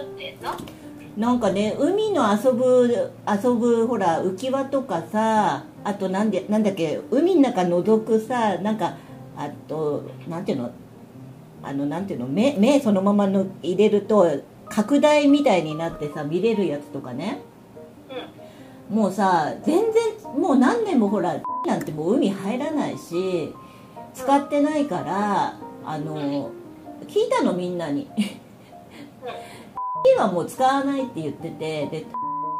ってんの？なんかね海の遊ぶ遊ぶほら浮き輪とかさあとなんでなんだっけ海の中覗くさなんかあとなんていうの？あのなんていうの？目目そのままの入れると拡大みたいになってさ見れるやつとかね。うん。もうさ全然もう何年もほらなんてもう海入らないし使ってないからあの聞いたのみんなにはもう使わないって言ってて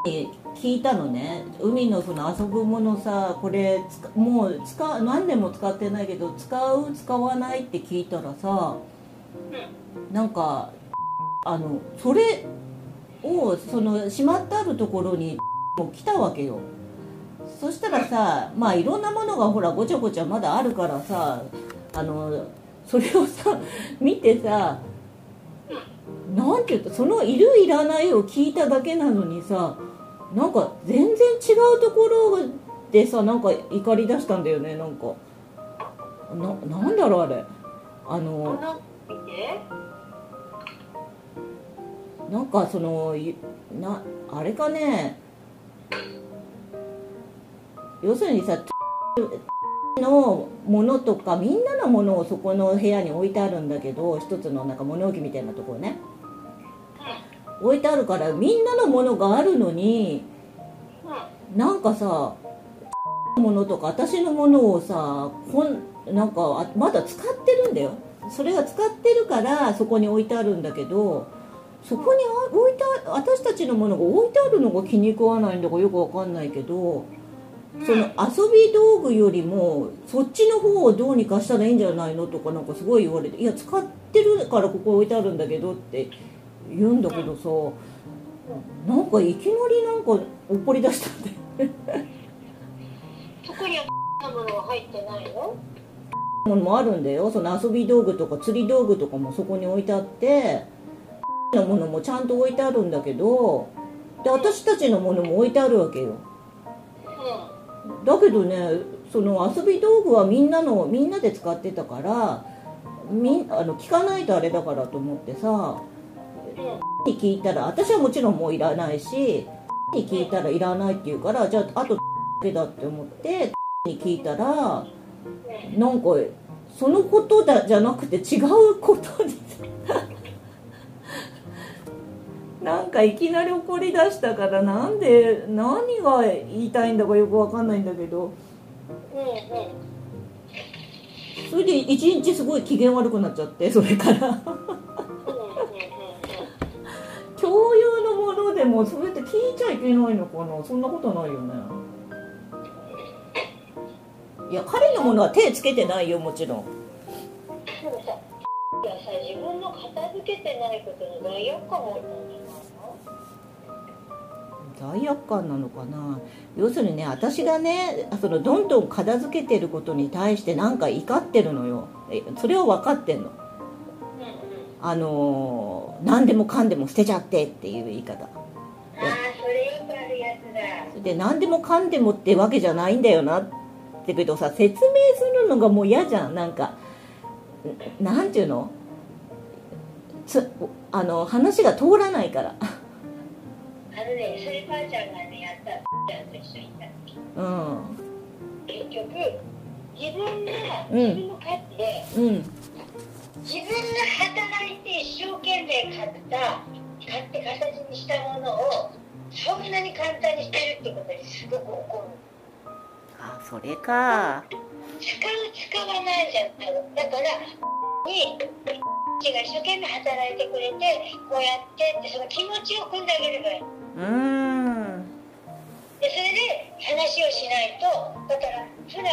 で聞いたのね。海のその遊ぶものさこれもう使何年も使ってないけど使う使わないって聞いたらさなんかあのそれをそのしまってあるところにも来たわけよ。そしたらさまあいろんなものがほらごちゃごちゃまだあるからさあのそれをさ 見てさそのいるいらないを聞いただけなのにさなんか全然違うところでさなんか怒り出したんだよねなんか。ななんだろうあれ。あこのなんかそのいなあれかね。要するにさのものとかみんなのものをそこの部屋に置いてあるんだけど一つのなんか物置みたいなところね置いてあるからみんなのものがあるのになんかさものとか私のものをさこんなんかまだ使ってるんだよ。それが使ってるからそこに置いてあるんだけどそこに置いて私たちのものが置いてあるのが気に食わないんだかよくわかんないけどその遊び道具よりもそっちの方をどうにかしたらいいんじゃないのとかなんかすごい言われて「いや使ってるからここ置いてあるんだけど」って言うんだけどさなんかいきなりなんか怒り出した んだよそこにはなものは入ってないの？ものもあるんだよ。その遊び道具とか釣り道具とかもそこに置いてあってのものもちゃんと置いてあるんだけどで私たちのものも置いてあるわけよ。うだけどねその遊び道具はみんなのみんなで使ってたからみんあの聞かないとあれだからと思ってさに聞いたら私はもちろんもういらないしに聞いたらいらないって言うからじゃああとだけだって思ってに聞いたらなんかそのことだじゃなくて違うことに なんかいきなり怒り出したからなんで何が言いたいんだかよくわかんないんだけど。それで一日すごい機嫌悪くなっちゃってそれから共有のものでもそれって聞いちゃいけないのかな？そんなことないよね。いや彼のものは手つけてないよもちろん。でもさいやさ自分の片付けてないことの罪悪感もあったんじゃな？いの罪悪感なのかな？要するにね私がねそのどんどん片付けてることに対してなんか怒ってるのよ。えそれは分かってんの。うんうん。あのー何でもかんでも捨てちゃってっていう言い方。ああそれよくあるやつだ。で何でもかんでもってわけじゃないんだよなってけどさ説明するのがもう嫌じゃん。なんかんなんていうの？つあの話が通らないから。あのねそればあちゃんがねやったちゃんと一緒にいた時。うん。結局自分がうん。自分の価値で、うん自分が働いて一生懸命買った買って形にしたものをそんなに簡単に捨てるってことにすごく怒る。あそれか。使う使わないじゃんだからに父が一生懸命働いてくれてこうやってってその気持ちを汲んであげればいい。うーん。でそれで話をしないとだから普段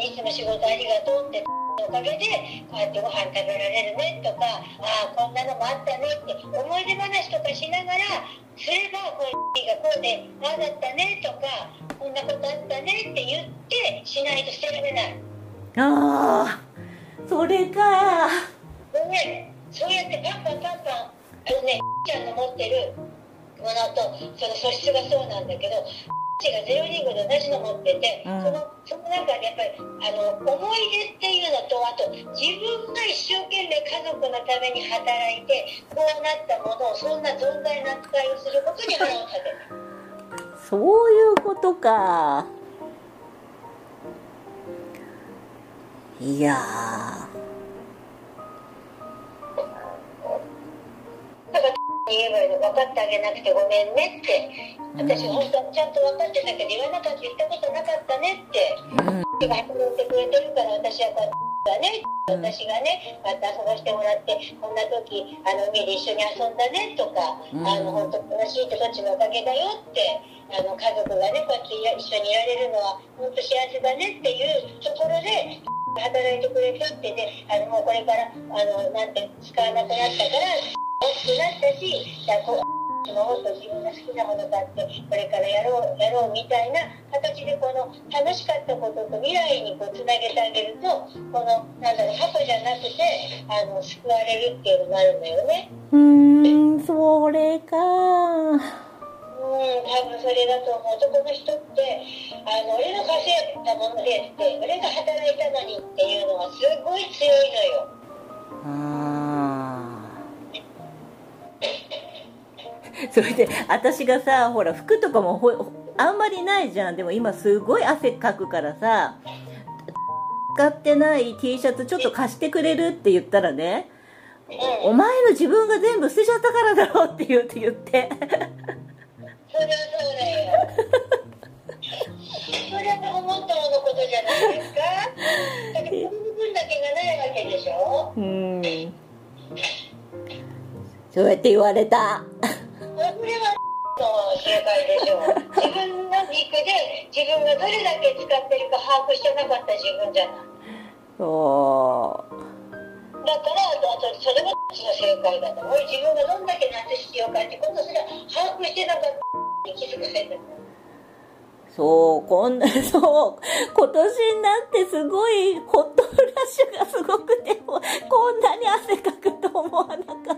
いつも仕事ありがとうっておかげでこうやってご飯食べられるねとかああこんなのもあったねって思い出話とかしながらすればこうがこうでああだったねとかこんなことあったねって言ってしないと捨てられない。ああそれか。でねそうやってパンパンパンパンあのねちゃんの持ってるものとその素質がそうなんだけどがゼロリングで同じの持ってて、うん。そのその中でやっぱりあの思い出っていうのとあと自分が一生懸命家族のために働いてこうなったものをそんな存在な扱いをすることに腹を立て。たそういうことか。いやだから言えばいいの分かってあげなくてごめんねって。私本当はちゃんと分かってたけど言わなかった言ったことなかったねって。ーうん。手が働いてくれてるから私はこうがね私がねまた遊ばしてもらってこんな時あの海で一緒に遊んだねとか、うん。あの本当楽しいってそっちのおかげだよってあの家族がねこうやって一緒にいられるのは本当幸せだねっていうところで働いてくれてってであのもうこれからあのなんて使わなくなったから大きくなったしじゃあこうもっと自分が好きなものがあってこれからやろうやろうみたいな形でこの楽しかったことと未来にこうつなげてあげるとこのなんだろう過去じゃなくてあの救われるっていうのがあるんだよね。うーんそれかうん、多分それだと思う男の人ってあの俺の稼いだものでって俺が働いたのにっていうのはすごい強いのよ。それで私がさほら服とかもほあんまりないじゃん。でも今すごい汗かくからさ使ってない T シャツちょっと貸してくれるって言ったらねうん、お前の自分が全部捨てちゃったからだろって言って言って。それはそうだよ。それは思ったものことじゃないで。すか。だってこの部分だけがないわけで。しょ。うんそうやって言われた正解でしょう。自分の軸で自分がどれだけ使ってるか把握してなかった自分じゃない。そうだから、あとそれが私の正解だと。俺自分がどんだけ夏必要かってことすら把握してなかったって気づかせてる。そう、こんな、そう、今年になってすごいホットフラッシュがすごくて、こんなに汗かくと思わなかった。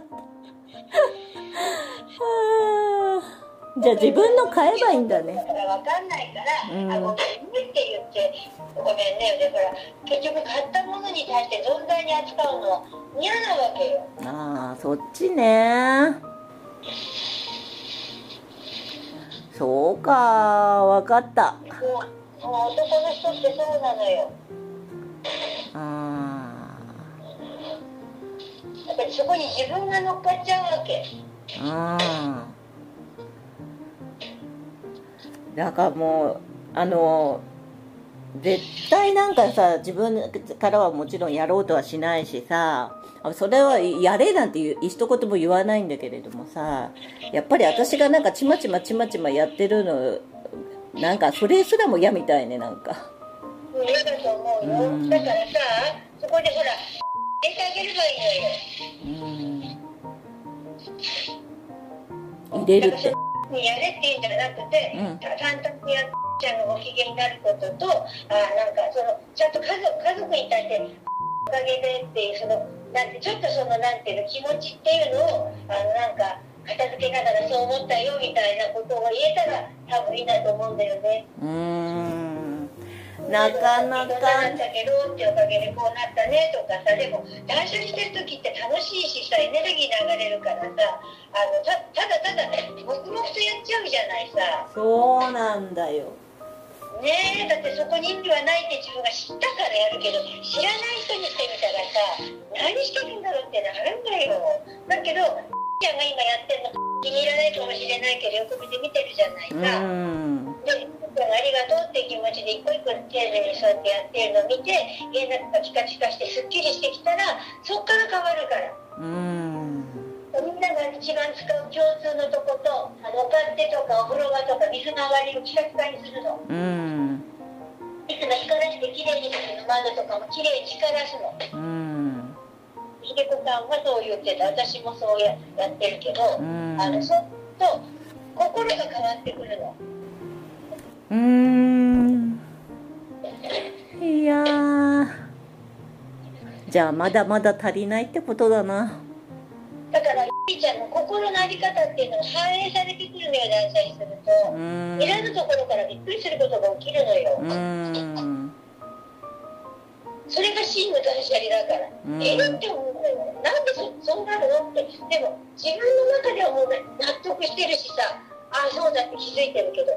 はあじゃあ自分の買えばいいんだねだ。から分かんないから、うんあごめんねって言ってごめんねでほら結局買ったものに対して存在に扱うのは嫌なわけよああ、そっちね。そうか、わかった。もう男の人ってそうなのよあだからそこに自分が乗っかっちゃうわけあ、うん。だからもう、あの、絶対なんかさ、自分からはもちろんやろうとはしないしさ、あそれはやれなんていう一言も言わないんだけれどもさ、やっぱり私がなんかちまちまちまちまやってるの、なんかそれすらも嫌みたいね、なんか。うん嫌だと思うよ、うんだからさそこでほら入れてあげればいいのようん。入れるって。にやれっていうんじゃなくて、うんた淡々とやっちゃんがご機嫌になることとあなんかそのちゃんと家族家族に対しておかげでっていうそのなんてちょっとそのなんていうの気持ちっていうのをあのなんか片付けながらそう思ったよみたいなことを言えたら多分いいなと思うんだよね。うーん。なかなかこんなだったけどっておかげでこうなったねとかさでも断捨離してる時って楽しいしさエネルギー流れるからさあのたただただ黙々とやっちゃうじゃないさ。そうなんだよ。ねえだってそこに意味はないって自分が知ったからやるけど知らない人にしてみたらさ何してるんだろうってなるんだよだけどちゃんが今やってるの気に入らないかもしれないけど横目で見てるじゃないうさ、ん。でちゃんがありがとうっていう気持ちで一個一個丁寧にそうやってやってるのを見て家の中がピカピカしてすっきりしてきたらそっから変わるから。うん。みんなが一番使う共通のとことあのお勝手とかお風呂場とか水の上がりをピカピカにするの。うん。いつも光らしてきれいにするの窓とかもきれいに光らすのうん。ひでこさんはそう言ってた私もそうややってるけど、うんあのそっと心が変わってくるのん。いやー。じゃあまだまだ足りないってことだな。だからひーちゃんの心の在り方っていうのが反映されてくるのよ断捨離すると。いらぬところからびっくりすることが起きるのよ、うーん。それが真の断捨うんえるって思うのよなんでそそうなるのってでも自分の中ではもう納得してるしさああそうだって気づいてるけど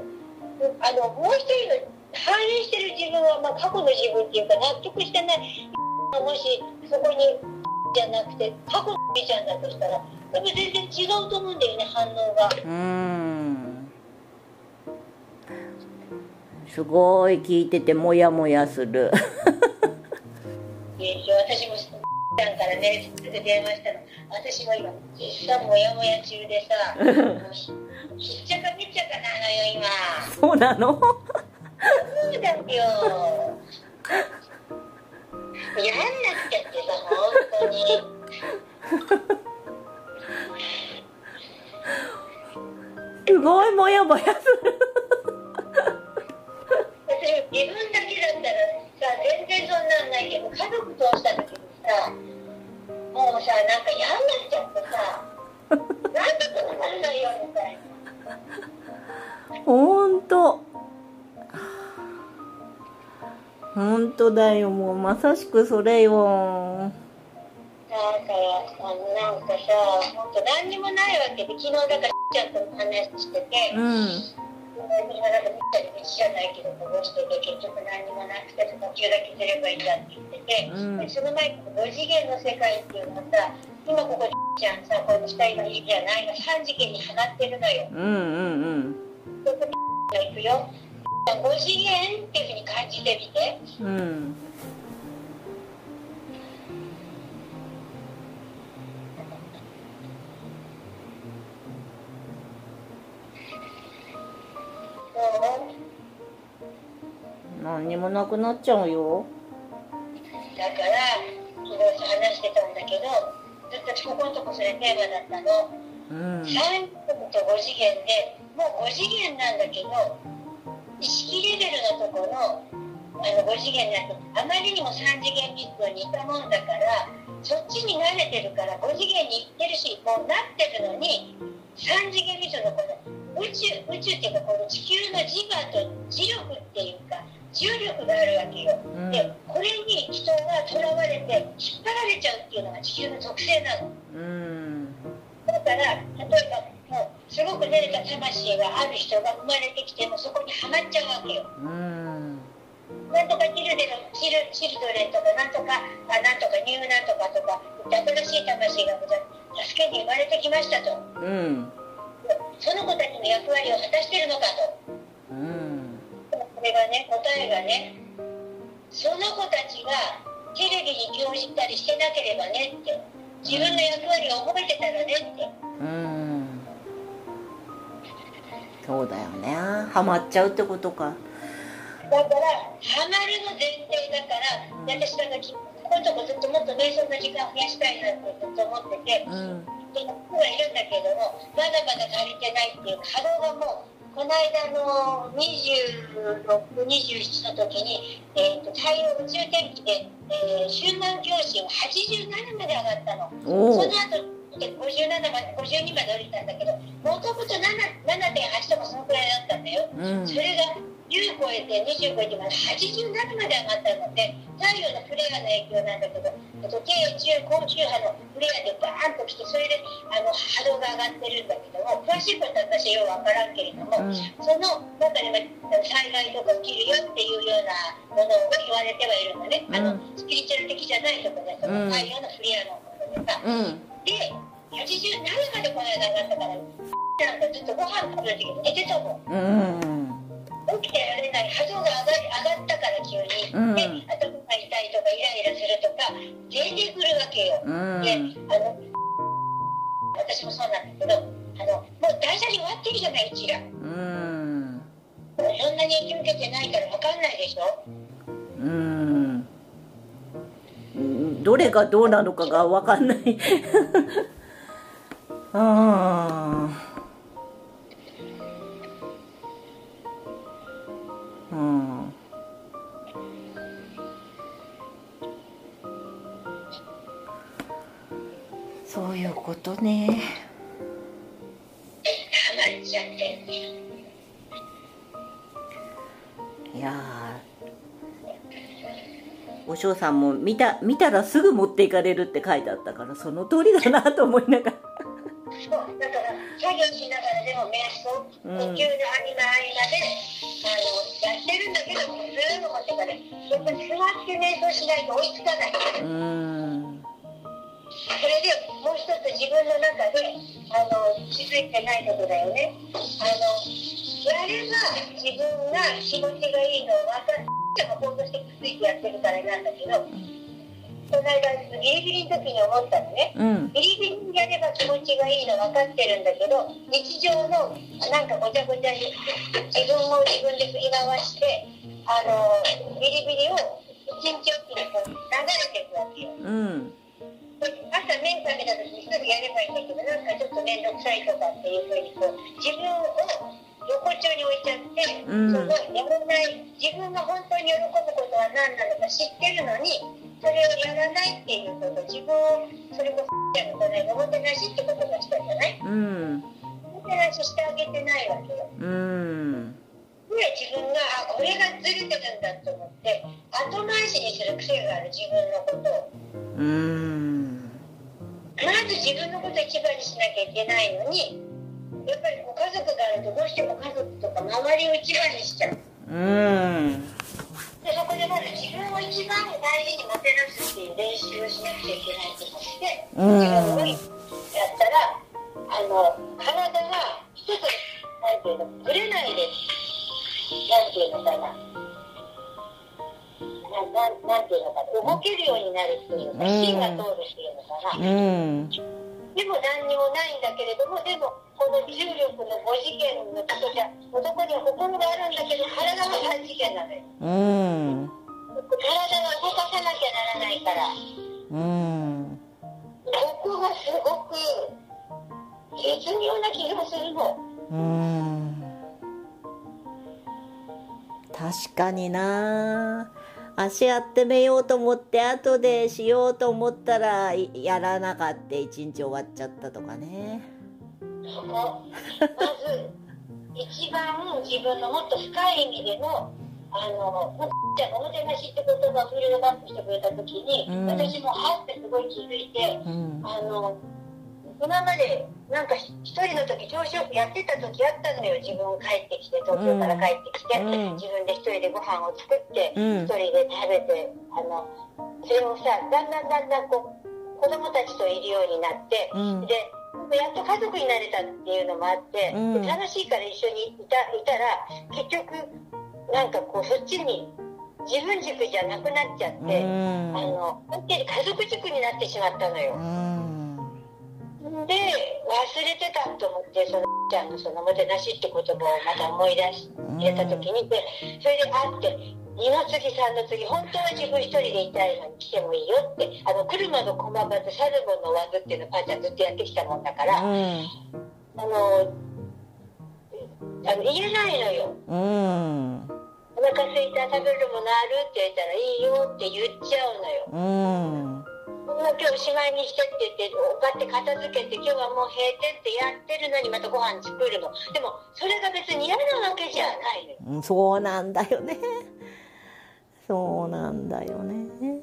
あのもう一人の反映してる自分は、まあ、過去の自分っていうか納得してないもしそこにじゃなくて過去のじゃんだとしたらやっぱ全然違うと思うんだよね反応が。うん。すごい聞いててモヤモヤする。私もさんからね電話したの。私も今実際モヤモヤ中でさ もうひひっちゃかめっちゃかなのよ今。そうなの？そうだよ。嫌になっちゃってさ本当に。すごいモヤモヤする。自分だけだったらさ全然そんなんないけど家族通した時にさもうさなんか嫌になっちゃってさなんでこうなるのよみたいなほんとほんとだよもう。まさしくそれよ。だからあのなんかさ本当何にもないわけで昨日だからちゃんと話してて、うん。なんかみったり道じゃないけどこぼしてて結局何にもなくて呼吸だけすればいいんだって言ってて、うん。でその前に5次元の世界っていうのはさ今ここでちゃんさこの下今いるじゃないの3次元に放ってるのよ。うんうんそこが行くよ。5次元っていうふうに感じてみて。うん何にもなくなっちゃうよだから昨日話してたんだけどずっとここのとこそれテーマだったの。うん3次元と5次元でもう5次元なんだけど意識レベルのところあの5次元になってあまりにも3次元密度に似たもんだからそっちに慣れてるから5次元に行ってるしもうなってるのに3次元密度のこの宇宙宇宙っていうかこの地球の磁場と磁力っていうか重力があるわけよ。うん。でこれに人がとらわれて引っ張られちゃうっていうのが地球の特性なの。うん。だから例えばもうすごく出れた魂がある人が生まれてきてもそこにはまっちゃうわけよ。うん。なんとかチルデのチルチルドレンとかなんとかあなんとかニューなんとかとか新しい魂が助けに生まれてきましたと。うん。その子たちの役割を果たしてるのかと。うんこれがね答えがねその子たちがテレビに興じたりしてなければねって自分の役割を覚えてたらねって。うん。そうだよね。ハマっちゃうってことか。だから、ハマるの前提だから、で私なんかき、ここのとこずっともっと瞑想の時間増やしたいなってずっと思ってて、うん。で、いるんだけども、まだまだ足りてないっていう波動がもう、この間の26、27の時に、えー、と太陽宇宙天気で、えー、春南教師が87まで上がったの。その後で57まで、52まで降りたんだけど、もともと7 7.8とかそのくらいだったんだよ。うんそれが10超えて20超えてまで87まで上がったので太陽のフレアの影響なんだけどえっと低中高周波のフレアでバーンと来てそれであの波動が上がってるんだけども詳しいことは私はようわからんけれども、うん。その中でも災害とか起きるよっていうようなものが言われてはいるのね、あのうんスピリチュアル的じゃないところでその太陽のフレアのことでさ、うん。で87までこの間上がったからなんかずっとご飯食べる時に寝てたもん。うん起きてられない。波動が上がり上がったから急に、うん。で頭が痛いとかイライラするとか出てくるわけよ、うん。であの私もそうなんだけどあのもう断捨離終わってるじゃないうちらうん。そんなに影響受けてないから分かんないでしょ。うん。うんどれがどうなのかが分かんない。ああうん。そういうことね。いやお嬢さんも見た見たらすぐ持っていかれるって書いてあったからその通りだなと思いながら。そうだから作業しながらでも瞑想呼吸の合間合間で、あのっぱり座って瞑想しないと追いつかない。うんそれでもう一つ自分の中であの気づいてないことだよね。あのやれば自分が気持ちがいいのを分かっても今度してくっついてやってるからなんだけど、この間ギリギリの時に思ったのね。うんギリギリにやれば気持ちがいいの分かってるんだけど日常のなんかごちゃごちゃに自分を自分で振り回してあのビリビリを一日おきにこう流れていくわけよ。うん朝目覚めた時にすぐやればいいんだけどなんかちょっと面倒くさいとかっていうふうにこう自分を横丁に置いちゃって、うんそのやらない自分が本当に喜ぶことは何なのか知ってるのにそれをやらないっていうこと自分をそれこそちゃんのこの間おもてなしってことがしたじゃない？うんおもてなししてあげてないわけよ。うんで自分があこれがずれてるんだと思って後回しにする癖がある自分のこと。を。うん。まず自分のことを一番にしなきゃいけないのにやっぱりこう家族があるとどうしても家族とか周りを一番にしちゃう。うん。でそこでまず自分を一番大事にもてなすっていう練習をしなくちゃいけないと思ってうん。自分をやったらあの体が一つなんていうのぶれないですなんていうのかな。ななんなんていうのかな。動けるようになるっていうかうん。芯が通るっていうのかな、うん。でも何にもないんだけれども、でもこの重力の5次元のことじゃ、男には心があるんだけど、体は3次元なのよ。うん。体は動かさなきゃならないから、うん。ここがすごく絶妙な気がするの。うん確かにな。足やってみようと思って後でしようと思ったらいやらなかった。一日終わっちゃったとかね。そこ。まず、一番自分のもっと深い意味での、あの、じゃあおもてなしって言葉をフィールドバックしてくれた時に、うん。私もはってすごい気づいて、うん。あの今までなんか一人の時調子よくやってた時あったのよ。自分帰ってきて東京から帰ってきて、うん。自分で一人でご飯を作ってうん一人で食べてあのそれをさだんだんだんだんこう子供たちといるようになって、うん。でやっと家族になれたっていうのもあって、楽しいから一緒にいたいたら結局なんかこうそっちに自分軸じゃなくなっちゃって、うん。あの本当に家族軸になってしまったのよ。うんで忘れてたと思ってそのちゃんのそのおもてなしって言葉をまた思い出し入れた時にでそれであって二の次三の次本当は自分一人でいたいのに来てもいいよってあの車の駒場とサルボのワグっていうのをパーちゃんずっとやってきたもんだから、あのあの言えないのよ。うんお腹空いた食べるものあるって言ったらいいよって言っちゃうのよ。うんもう今日しまいにしてって言って、こうやって片付けて、今日はもう閉店ってやってるのにまたご飯作るの。でも、それが別に嫌なわけじゃないのよ。うんそうなんだよねそうなんだよね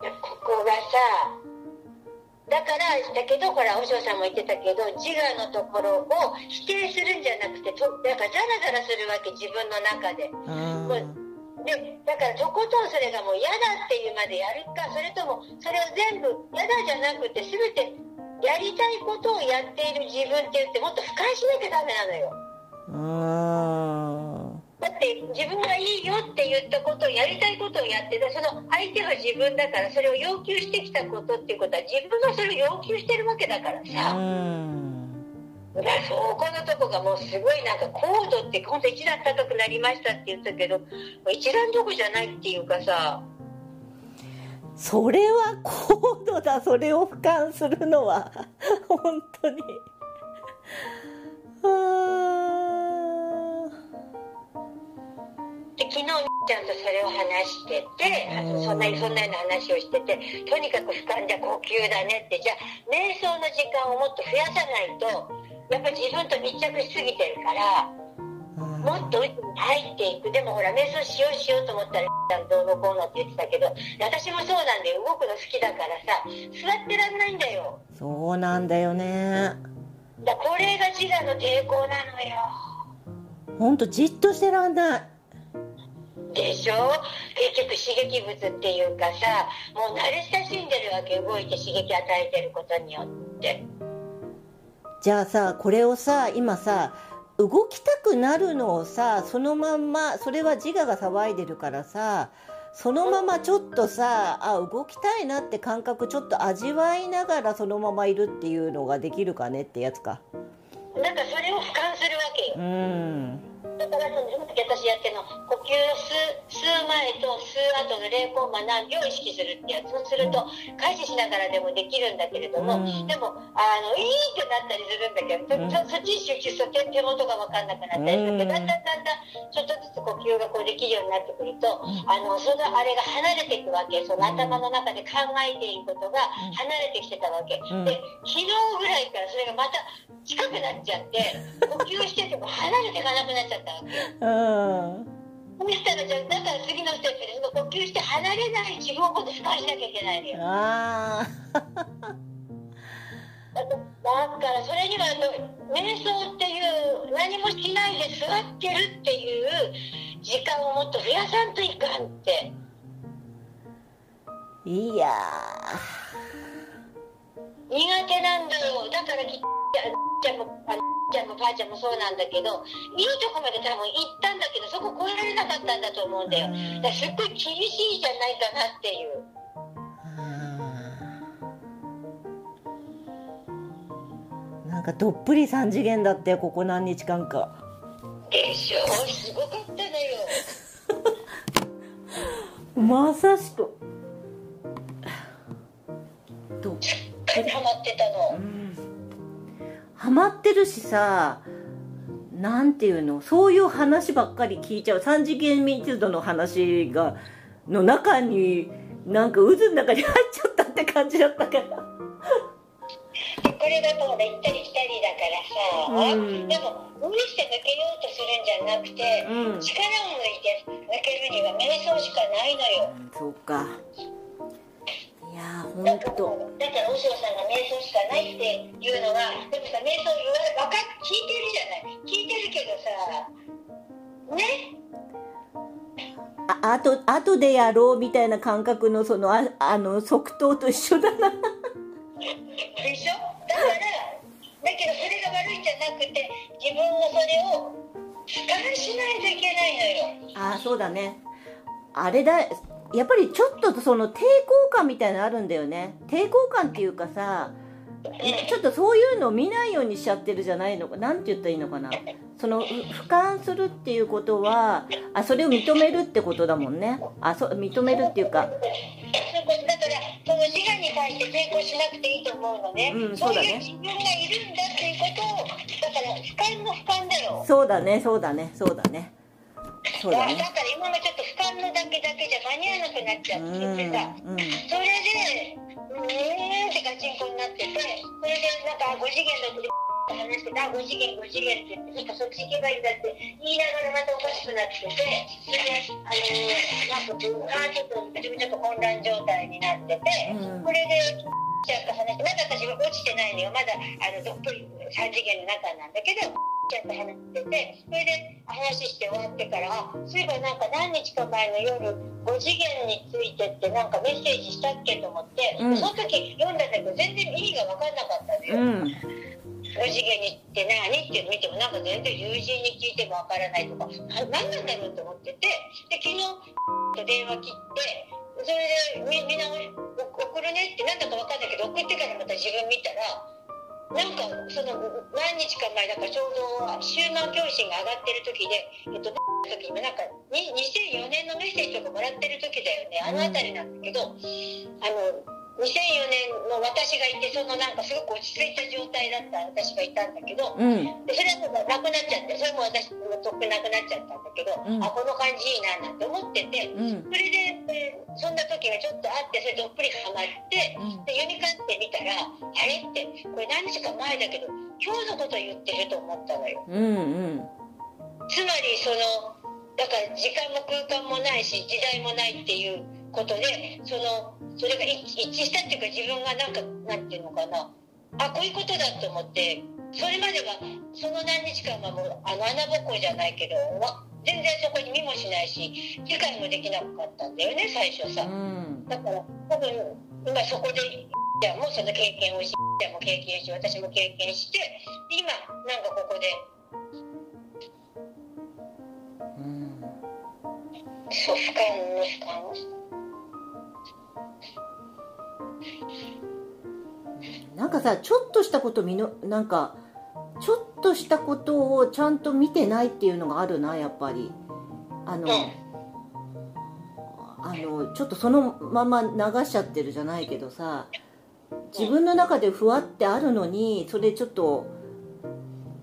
ここがさ、だから、だけど、ほら、お嬢さんも言ってたけど、自我のところを否定するんじゃなくて、とだからザラザラするわけ、自分の中で。うんで、だからとことんそれがもう嫌だっていうまでやるか、それともそれを全部嫌だじゃなくて全てやりたいことをやっている自分って言ってもっと俯瞰しなきゃダメなのよ。うんだって自分がいいよって言ったことをやりたいことをやってたその相手は自分だからそれを要求してきたことっていうことは自分がそれを要求してるわけだからうさ。そこのとこがもうすごいなんか高度って今度一段高くなりましたって言ったけど一段どこじゃないっていうかさ。それは高度だそれを俯瞰するのは。本当に。あで昨日ちゃんとそれを話しててそんなそんなような話をしててとにかく俯瞰じゃ呼吸だねって。じゃあ瞑想の時間をもっと増やさないとやっぱり自分と密着しすぎてるからもっと内に入っていく。でもほら瞑想しようしようと思ったらどうのこうのって言ってたけど私もそうなんで動くの好きだからさ座ってらんないんだよ。そうなんだよね。だこれが自我の抵抗なのよ。ほんとじっとしてらんない。でしょ？結局刺激物っていうかさもう慣れ親しんでるわけ。動いて刺激与えてることによってじゃあさこれをさ今さ動きたくなるのをさそのまんまそれは自我が騒いでるからさそのままちょっとさあ動きたいなって感覚ちょっと味わいながらそのままいるっていうのができるかねってやつか。なんかそれを俯瞰するわけよ。うんだからその私やってるの呼吸を吸う前と吸う後の0コンマ何秒意識するってやつをすると開始しながらでもできるんだけれども、うん。でもあのいいってなったりするんだけど、そそっちに集中すると手元が分かんなくなったりするけど、だんだんだんだんちょっとずつ呼吸がこうできるようになってくると、あのそのあれが離れていくわけその頭の中で考えていることが離れてきてたわけ、ん。で昨日ぐらいからそれがまた近くなっちゃって呼吸してても離れていかなくなっちゃったわけうん。そしたらじゃあだから次のステップで呼吸して離れない自分を今度俯瞰しなきゃいけないのよあだからそれにはあの瞑想っていう何もしないで座ってるっていう時間をもっと増やさんといかんって。ーいや苦手なんだよだからきちゃんもあのちゃんもばあちゃんもそうなんだけどいいとこまで多分行ったんだけどそこ超えられなかったんだと思うんだよ。だからすっごい厳しいじゃないかなっていう。ーなんかどっぷり3次元だってここ何日間か。でしょ？すごかったのよ。まさしく。どっかりハマってたの。ハマってるしさなんていうのそういう話ばっかり聞いちゃう。3次元密度の話がの中になんか渦の中に入っちゃったって感じだったから。でこれがもうね行ったり来たりだからさ、うん。でも無理して抜けようとするんじゃなくて、うん。力を抜いて抜けるには瞑想しかないのよ。そうかいやーほだから和尚さんが瞑想しかないっていうのはでもさ瞑想言わわかっ聞いてるじゃない。聞いてるけどさね？ああと後でやろうみたいな感覚のそのああの即答と一緒だな。でしょ？だからだけどそれが悪いんじゃなくて自分のそれを俯瞰しないといけないのよ。あそうだね。あれだやっぱりちょっとその抵抗感みたいなのあるんだよね。抵抗感っていうかさちょっとそういうのを見ないようにしちゃってるじゃないのか。なんて言ったらいいのかな。そのう俯瞰するっていうことはあそれを認めるってことだもんね。あそ認めるっていうか。そういうことだからその自我に対して抵抗しなくていいと思うのね、うんそうだね。いう自分がいるんだっていうことをだから俯瞰の俯瞰だよ。そうだねそうだねそうだねそうだだねから今のちょっと俯瞰のだけだけじゃ間に合わなくなっちゃっててさ、うんうんそれでうーん。ってガチンコになっててそれでなんか5次元だって話してた5次元5次元って言ってそっち行けばいいんだって言いながらまたおかしくなっててそれであのー、なんかちょっと自分ちょっと混乱状態になってて、うんこれでちゃ話してまだ私は落ちてないのよ。まだあのどっぷり3次元の中なんだけどちゃんと話しててそれで話して終わってからあそういえばなんか何日か前の夜5次元についてってなんかメッセージしたっけと思って、うん。その時読んだんだけど全然意味が分かんなかったのよ、うん。5次元にって何って見てもなんか全然友人に聞いてもわからないとかな何なんだろうと思っててで昨日と電話切ってそれでみみんな送るねってなんだかわかんないけど送ってからまた自分見たらなんかその何日か前だからちょうど終盤教師が上がってる時で、えっと、時になんかに2004年のメッセージとかもらってる時だよね。あの辺りなんだけど、あの2004年の私がいてそのなんかすごく落ち着いた状態だった私がいたんだけどうん。でそれはもうなくなっちゃってそれも私のとっくなくなっちゃったんだけど、うんあこの感じいいななんて思ってて。うん。それで、えーそんな時がちょっとあってそれどっぷりハマって、うん。で読み返ってみたらあれってこれ何日か前だけど今日のこと言ってると思ったのよ。うんうん。つまりそのだから時間も空間もないし時代もないっていうことでそのそれが一一致したっていうか自分がなんかなんていうのかな。あこういうことだと思ってそれまではその何日間はもうあの穴ぼっこじゃないけどわ全然そこに見もしないし理解もできなかったんだよね最初さ。うん。だから多分今そこでちゃんもその経験をしちゃんも経験し私も経験して今なんかここでうん。そう俯瞰の俯瞰をなんかさちょっとしたこと見のなんかちょっとしたことをちゃんと見てないっていうのがあるなやっぱり。あの、あのちょっとそのまま流しちゃってるじゃないけどさ自分の中でふわってあるのにそれちょっと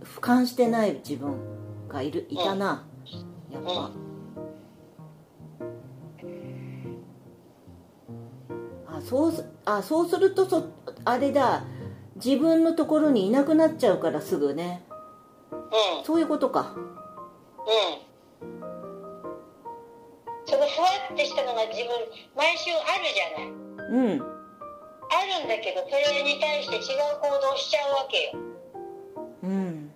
俯瞰してない自分がいるいたなやっぱあそうすあそうするとそあれだ。自分のところにいなくなっちゃうからすぐね。うん。そういうことか。うん。そのふわってしたのが自分毎週あるじゃない。うん。あるんだけどそれに対して違う行動をしちゃうわけよ。うん。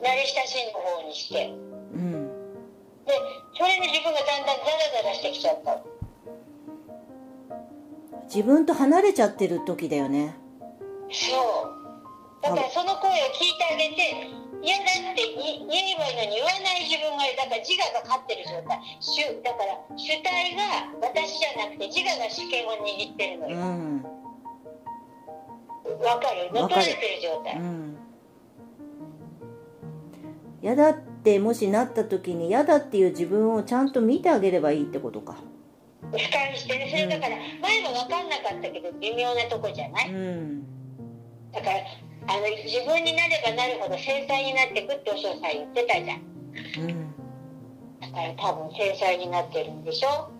慣れ親しんの方にして。うん。でそれで自分がだんだんザラザラしてきちゃった自分と離れちゃってる時だよね。そう。だからその声を聞いてあげて嫌だって言言えばいいのに言わない自分がだから自我が勝ってる状態。主だから主体が私じゃなくて自我が主権を握ってるのうよん。わかる？乗っ取られてる状態。うん。嫌だってもしなった時に嫌だっていう自分をちゃんと見てあげればいいってことか俯瞰してねそれだから前は分かんなかったけど微妙なとこじゃなういん。だからあの自分になればなるほど繊細になってくってお嬢さん言ってたじゃん。うん。だから多分繊細になってるんでしょ？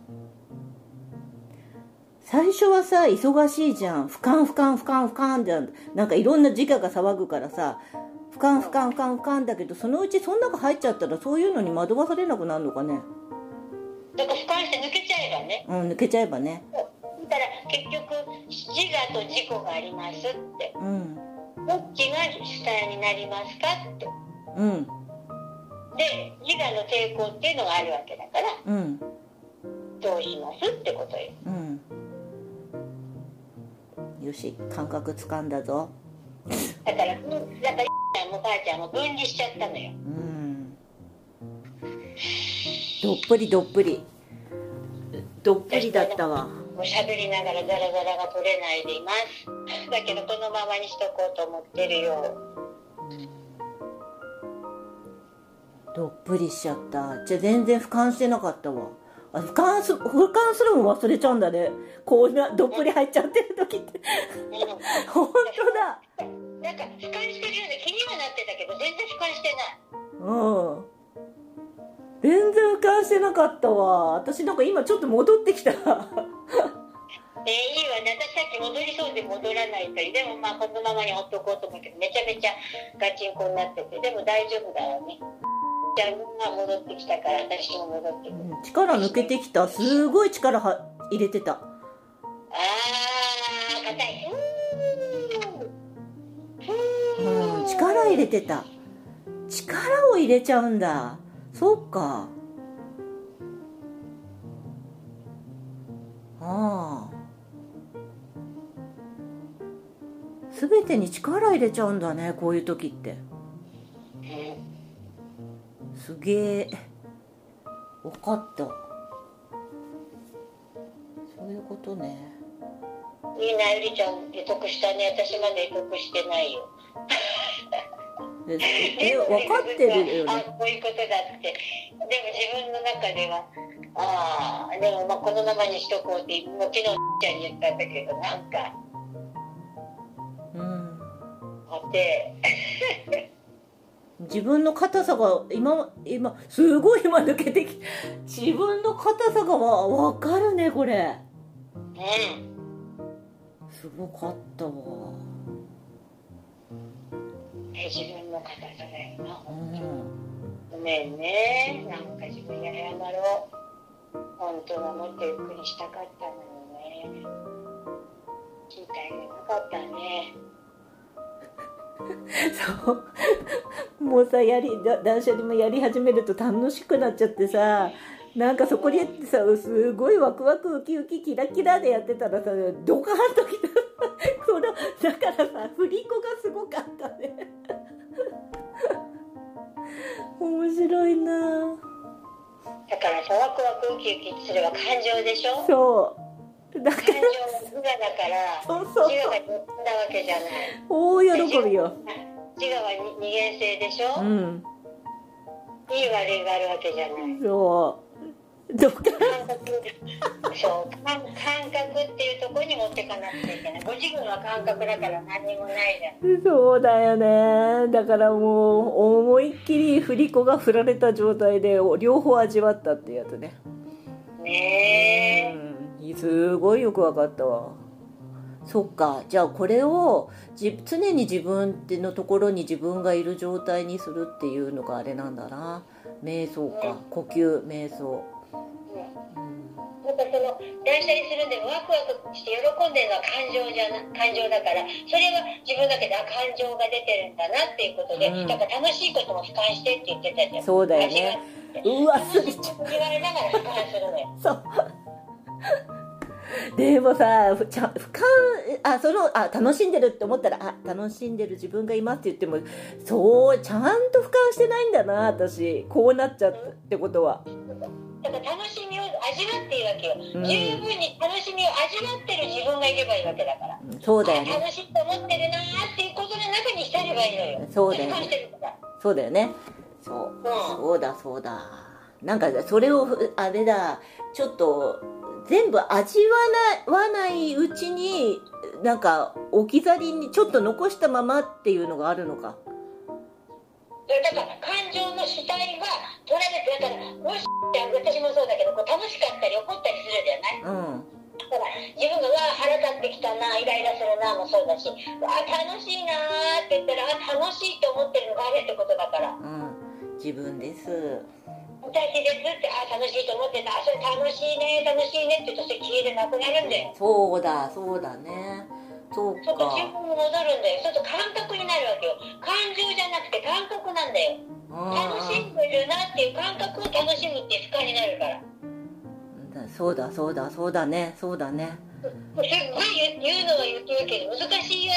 最初はさ忙しいじゃん。俯瞰俯瞰俯瞰俯瞰じゃんなんかいろんな自我が騒ぐからさ俯瞰俯瞰俯瞰俯瞰だけどそのうちその中入っちゃったらそういうのに惑わされなくなるのかね？だから俯瞰して抜けちゃえばね。うん抜けちゃえばね。だから結局自我と自己がありますって。うん。どっちが主体になりますかって。うん。で自我の抵抗っていうのがあるわけだから。うん。どうしますってことよ。うん。よし感覚つかんだぞ。だからうんだからも母ちゃんも分離しちゃったのようんどっぷりどっぷり。どっぷりだったわ。もう喋りながらザラザラが取れないでいます。だけどこのままにしとこうと思ってるよどっぷりしちゃった。じゃあ全然俯瞰してなかったわ。あ俯瞰す俯瞰するの忘れちゃうんだね。こうなどっぷり入っちゃってる時って。うん。本当だ。なんか俯瞰してるような気にはなってたけど全然俯瞰してない。うん全然俯瞰してなかったわ。私なんか今ちょっと戻ってきた。えー、いいわね私さっき戻りそうで戻らないとでもまあこのままにほっとこうと思うけどめちゃめちゃガチンコになってて。でも大丈夫だわね。ちゃんが戻ってきたから私も戻ってくる。うん力抜けてきた。すごい力は入れてた。あー硬い。うん力入れてた。力を入れちゃうんだそっか。ああ。全てに力入れちゃうんだねこういう時って。すげえ。分かった。そういうことね。いいなゆりちゃん得得したね。私まで得得してないよ ええ分かってるよあねこういうことだって。でも自分の中ではああでもまあこのままにしとこうってもう昨日ちゃんに言ったんだけどなんかうん。あって。自分の硬さが今今すごい今抜けてき自分の硬さがわ分かるねこれ。うん。すごかったわえ自分の硬さだよなうんごめんね。なんか自分に謝ろう本当はもっとゆっくりしたかったのにね。聞いてあげなかったね。そう。もうさやりだ断捨離もやり始めると楽しくなっちゃってさ。なんかそこにさすごいワクワクウキウキキラキラでやってたらさドカーンときた。そのだからさ振り子がすごかったね。面白いな。だからさワクワクウキウキすれば感情でしょ？そう。だか感情らがだからそうそう自我が呼んだわけじゃない。大喜びよ。自我は二元性でしょ、うん。いい悪いがあるわけじゃない。そうどっか。感覚そう感感覚っていうところに持ってかなくちゃいけない。ご自分は感覚だから何にもないじゃん。そうだよね。だからもう思いっきり振り子が振られた状態で両方味わったってやつね。ねえ。うん。すごいよく分かったわ。そっか。じゃあこれをじ常に自分ってのところに自分がいる状態にするっていうのがあれなんだな。瞑想か。呼吸瞑想うん。なんかその断捨離するんでもワクワクして喜んでるのは感情じゃな感情だからそれは自分だけであ感情が出てるんだなっていうことで、うん。だから楽しいことも俯瞰してって言ってたじゃん。そうだよね。うわ楽しいこと言われながら俯瞰するの。よそう。でもさ俯瞰あそのあ楽しんでるって思ったらあ楽しんでる自分がいますって言ってもそうちゃんと俯瞰してないんだな私。こうなっちゃったってことはだから楽しみを味わっていいわけよ、うん。十分に楽しみを味わってる自分がいればいいわけだから。うんそうだよね。あ楽しいと思ってるなーっていうことの中に浸ればいいのよ。そうだよね。そうだよね。そう。うん。そうだそうだ。なんかそれをふあれだちょっと全部味わなわないうちになんか置き去りにちょっと残したままっていうのがあるのかだから感情の主体が取られてだからもし私もそうだけどこう楽しかったり怒ったりするじゃない？うん。だから自分がわあ腹立ってきたなイライラするなもそうだし。わあ楽しいなーって言ったらあ楽しいと思ってるのがあれってことだから。うん。自分です。私ですってあ楽しいと思ってた。あそれ楽しいね楽しいねって言うとそれ消えてなくなるんだよ。そうだそうだねそうそこか自分に戻るんだよ。そうすると感覚になるわけよ。感情じゃなくて感覚なんだよ。楽しんでるなっていう感覚を楽しむっていう負荷になるから。うんそうだそうだそうだね。そうだね。すっごい言うのは言ってるけど難しいよ。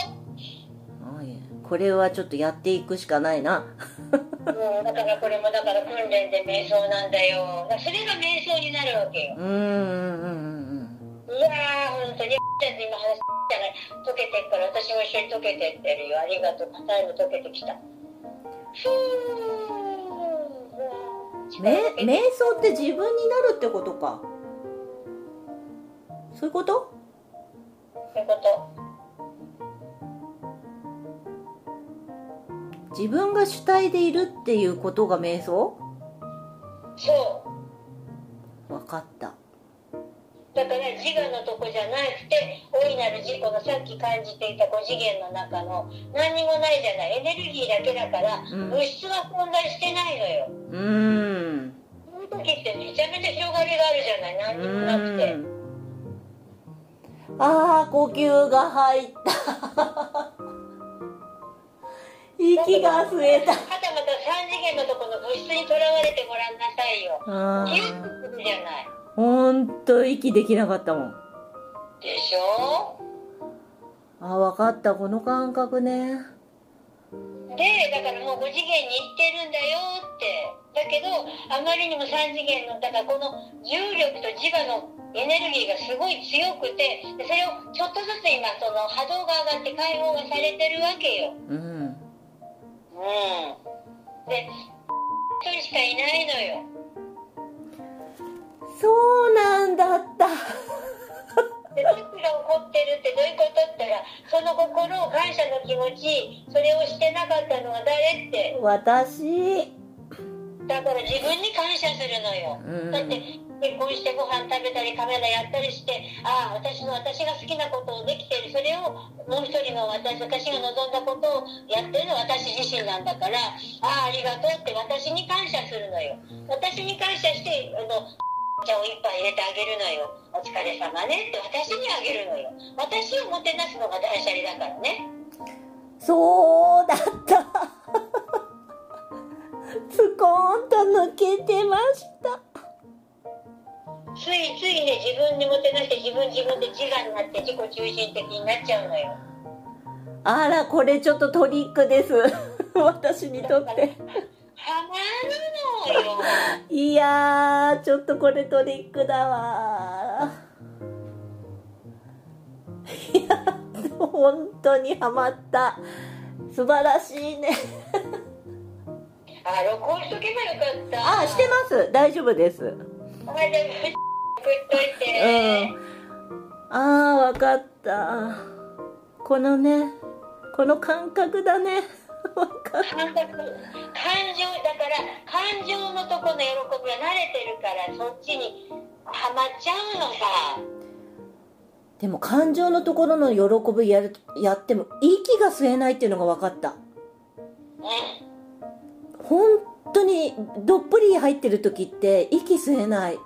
これはちょっとやっていくしかないな。もうだからこれもだから訓練で瞑想なんだよ。それが瞑想になるわけよ。うんうんうんうん。いやー本当にちゃんと今話じゃない溶けてるから私も一緒に溶けてってるよ。ありがとう。タイム溶けてきた。ふーめ瞑想って自分になるってことか。そういうこと？そういうこと。自分が主体でいるっていうことが瞑想？そう。分かっただから自我のとこじゃなくて大いなる自己のさっき感じていた5次元の中の何にもないじゃない。エネルギーだけだから、ん。物質は存在してないのよ。うーん。そういう時ってめちゃめちゃ広がりがあるじゃない。う何にもなくて。ーん。ああ呼吸が入った。息が増えた。はたまた3次元のとこの物質にとらわれてごらんなさいよ。あギュッとするじゃないほんと息できなかったもん。でしょ？あ分かった。この感覚ね。でだからもう5次元に行ってるんだよって。だけどあまりにも3次元のだからこの重力と磁場のエネルギーがすごい強くてでそれをちょっとずつ今その波動が上がって解放がされてるわけよ。うん。うん。で一人しかいないのよそうなんだった。でどっちが怒ってるってどういうことって言ったらその心を感謝の気持ちそれをしてなかったのは誰って。私。だから自分に感謝するのよ、うん。だって結婚してご飯食べたりカメラやったりしてああ私の私が好きなことをできてる。それをもう一人の私私が望んだことをやってるのは私自身なんだからああありがとうって私に感謝するのよ。私に感謝してあのじゃあお一杯入れてあげるのよ。お疲れ様ね。って私にあげるのよ。私をもてなすのが断捨離だからね。そうだった。スコーンと抜けてました。ついついね自分にもてなして自分自分で自我になって自己中心的になっちゃうのよ。あらこれちょっとトリックです。私にとって。ハマるのよいやーちょっとこれトリックだわ。いや本当にハマった。素晴らしいね。あ録音しとけばよかった。あしてます。大丈夫です。お前で送っというて、ん。ああ分かった。このねこの感覚だね感覚感情だから感情のとこの喜びは慣れてるからそっちにハマっちゃうのさ。でも感情のところの喜びやるやっても息が吸えないっていうのが分かった。うん本当にどっぷり入ってる時って息吸えない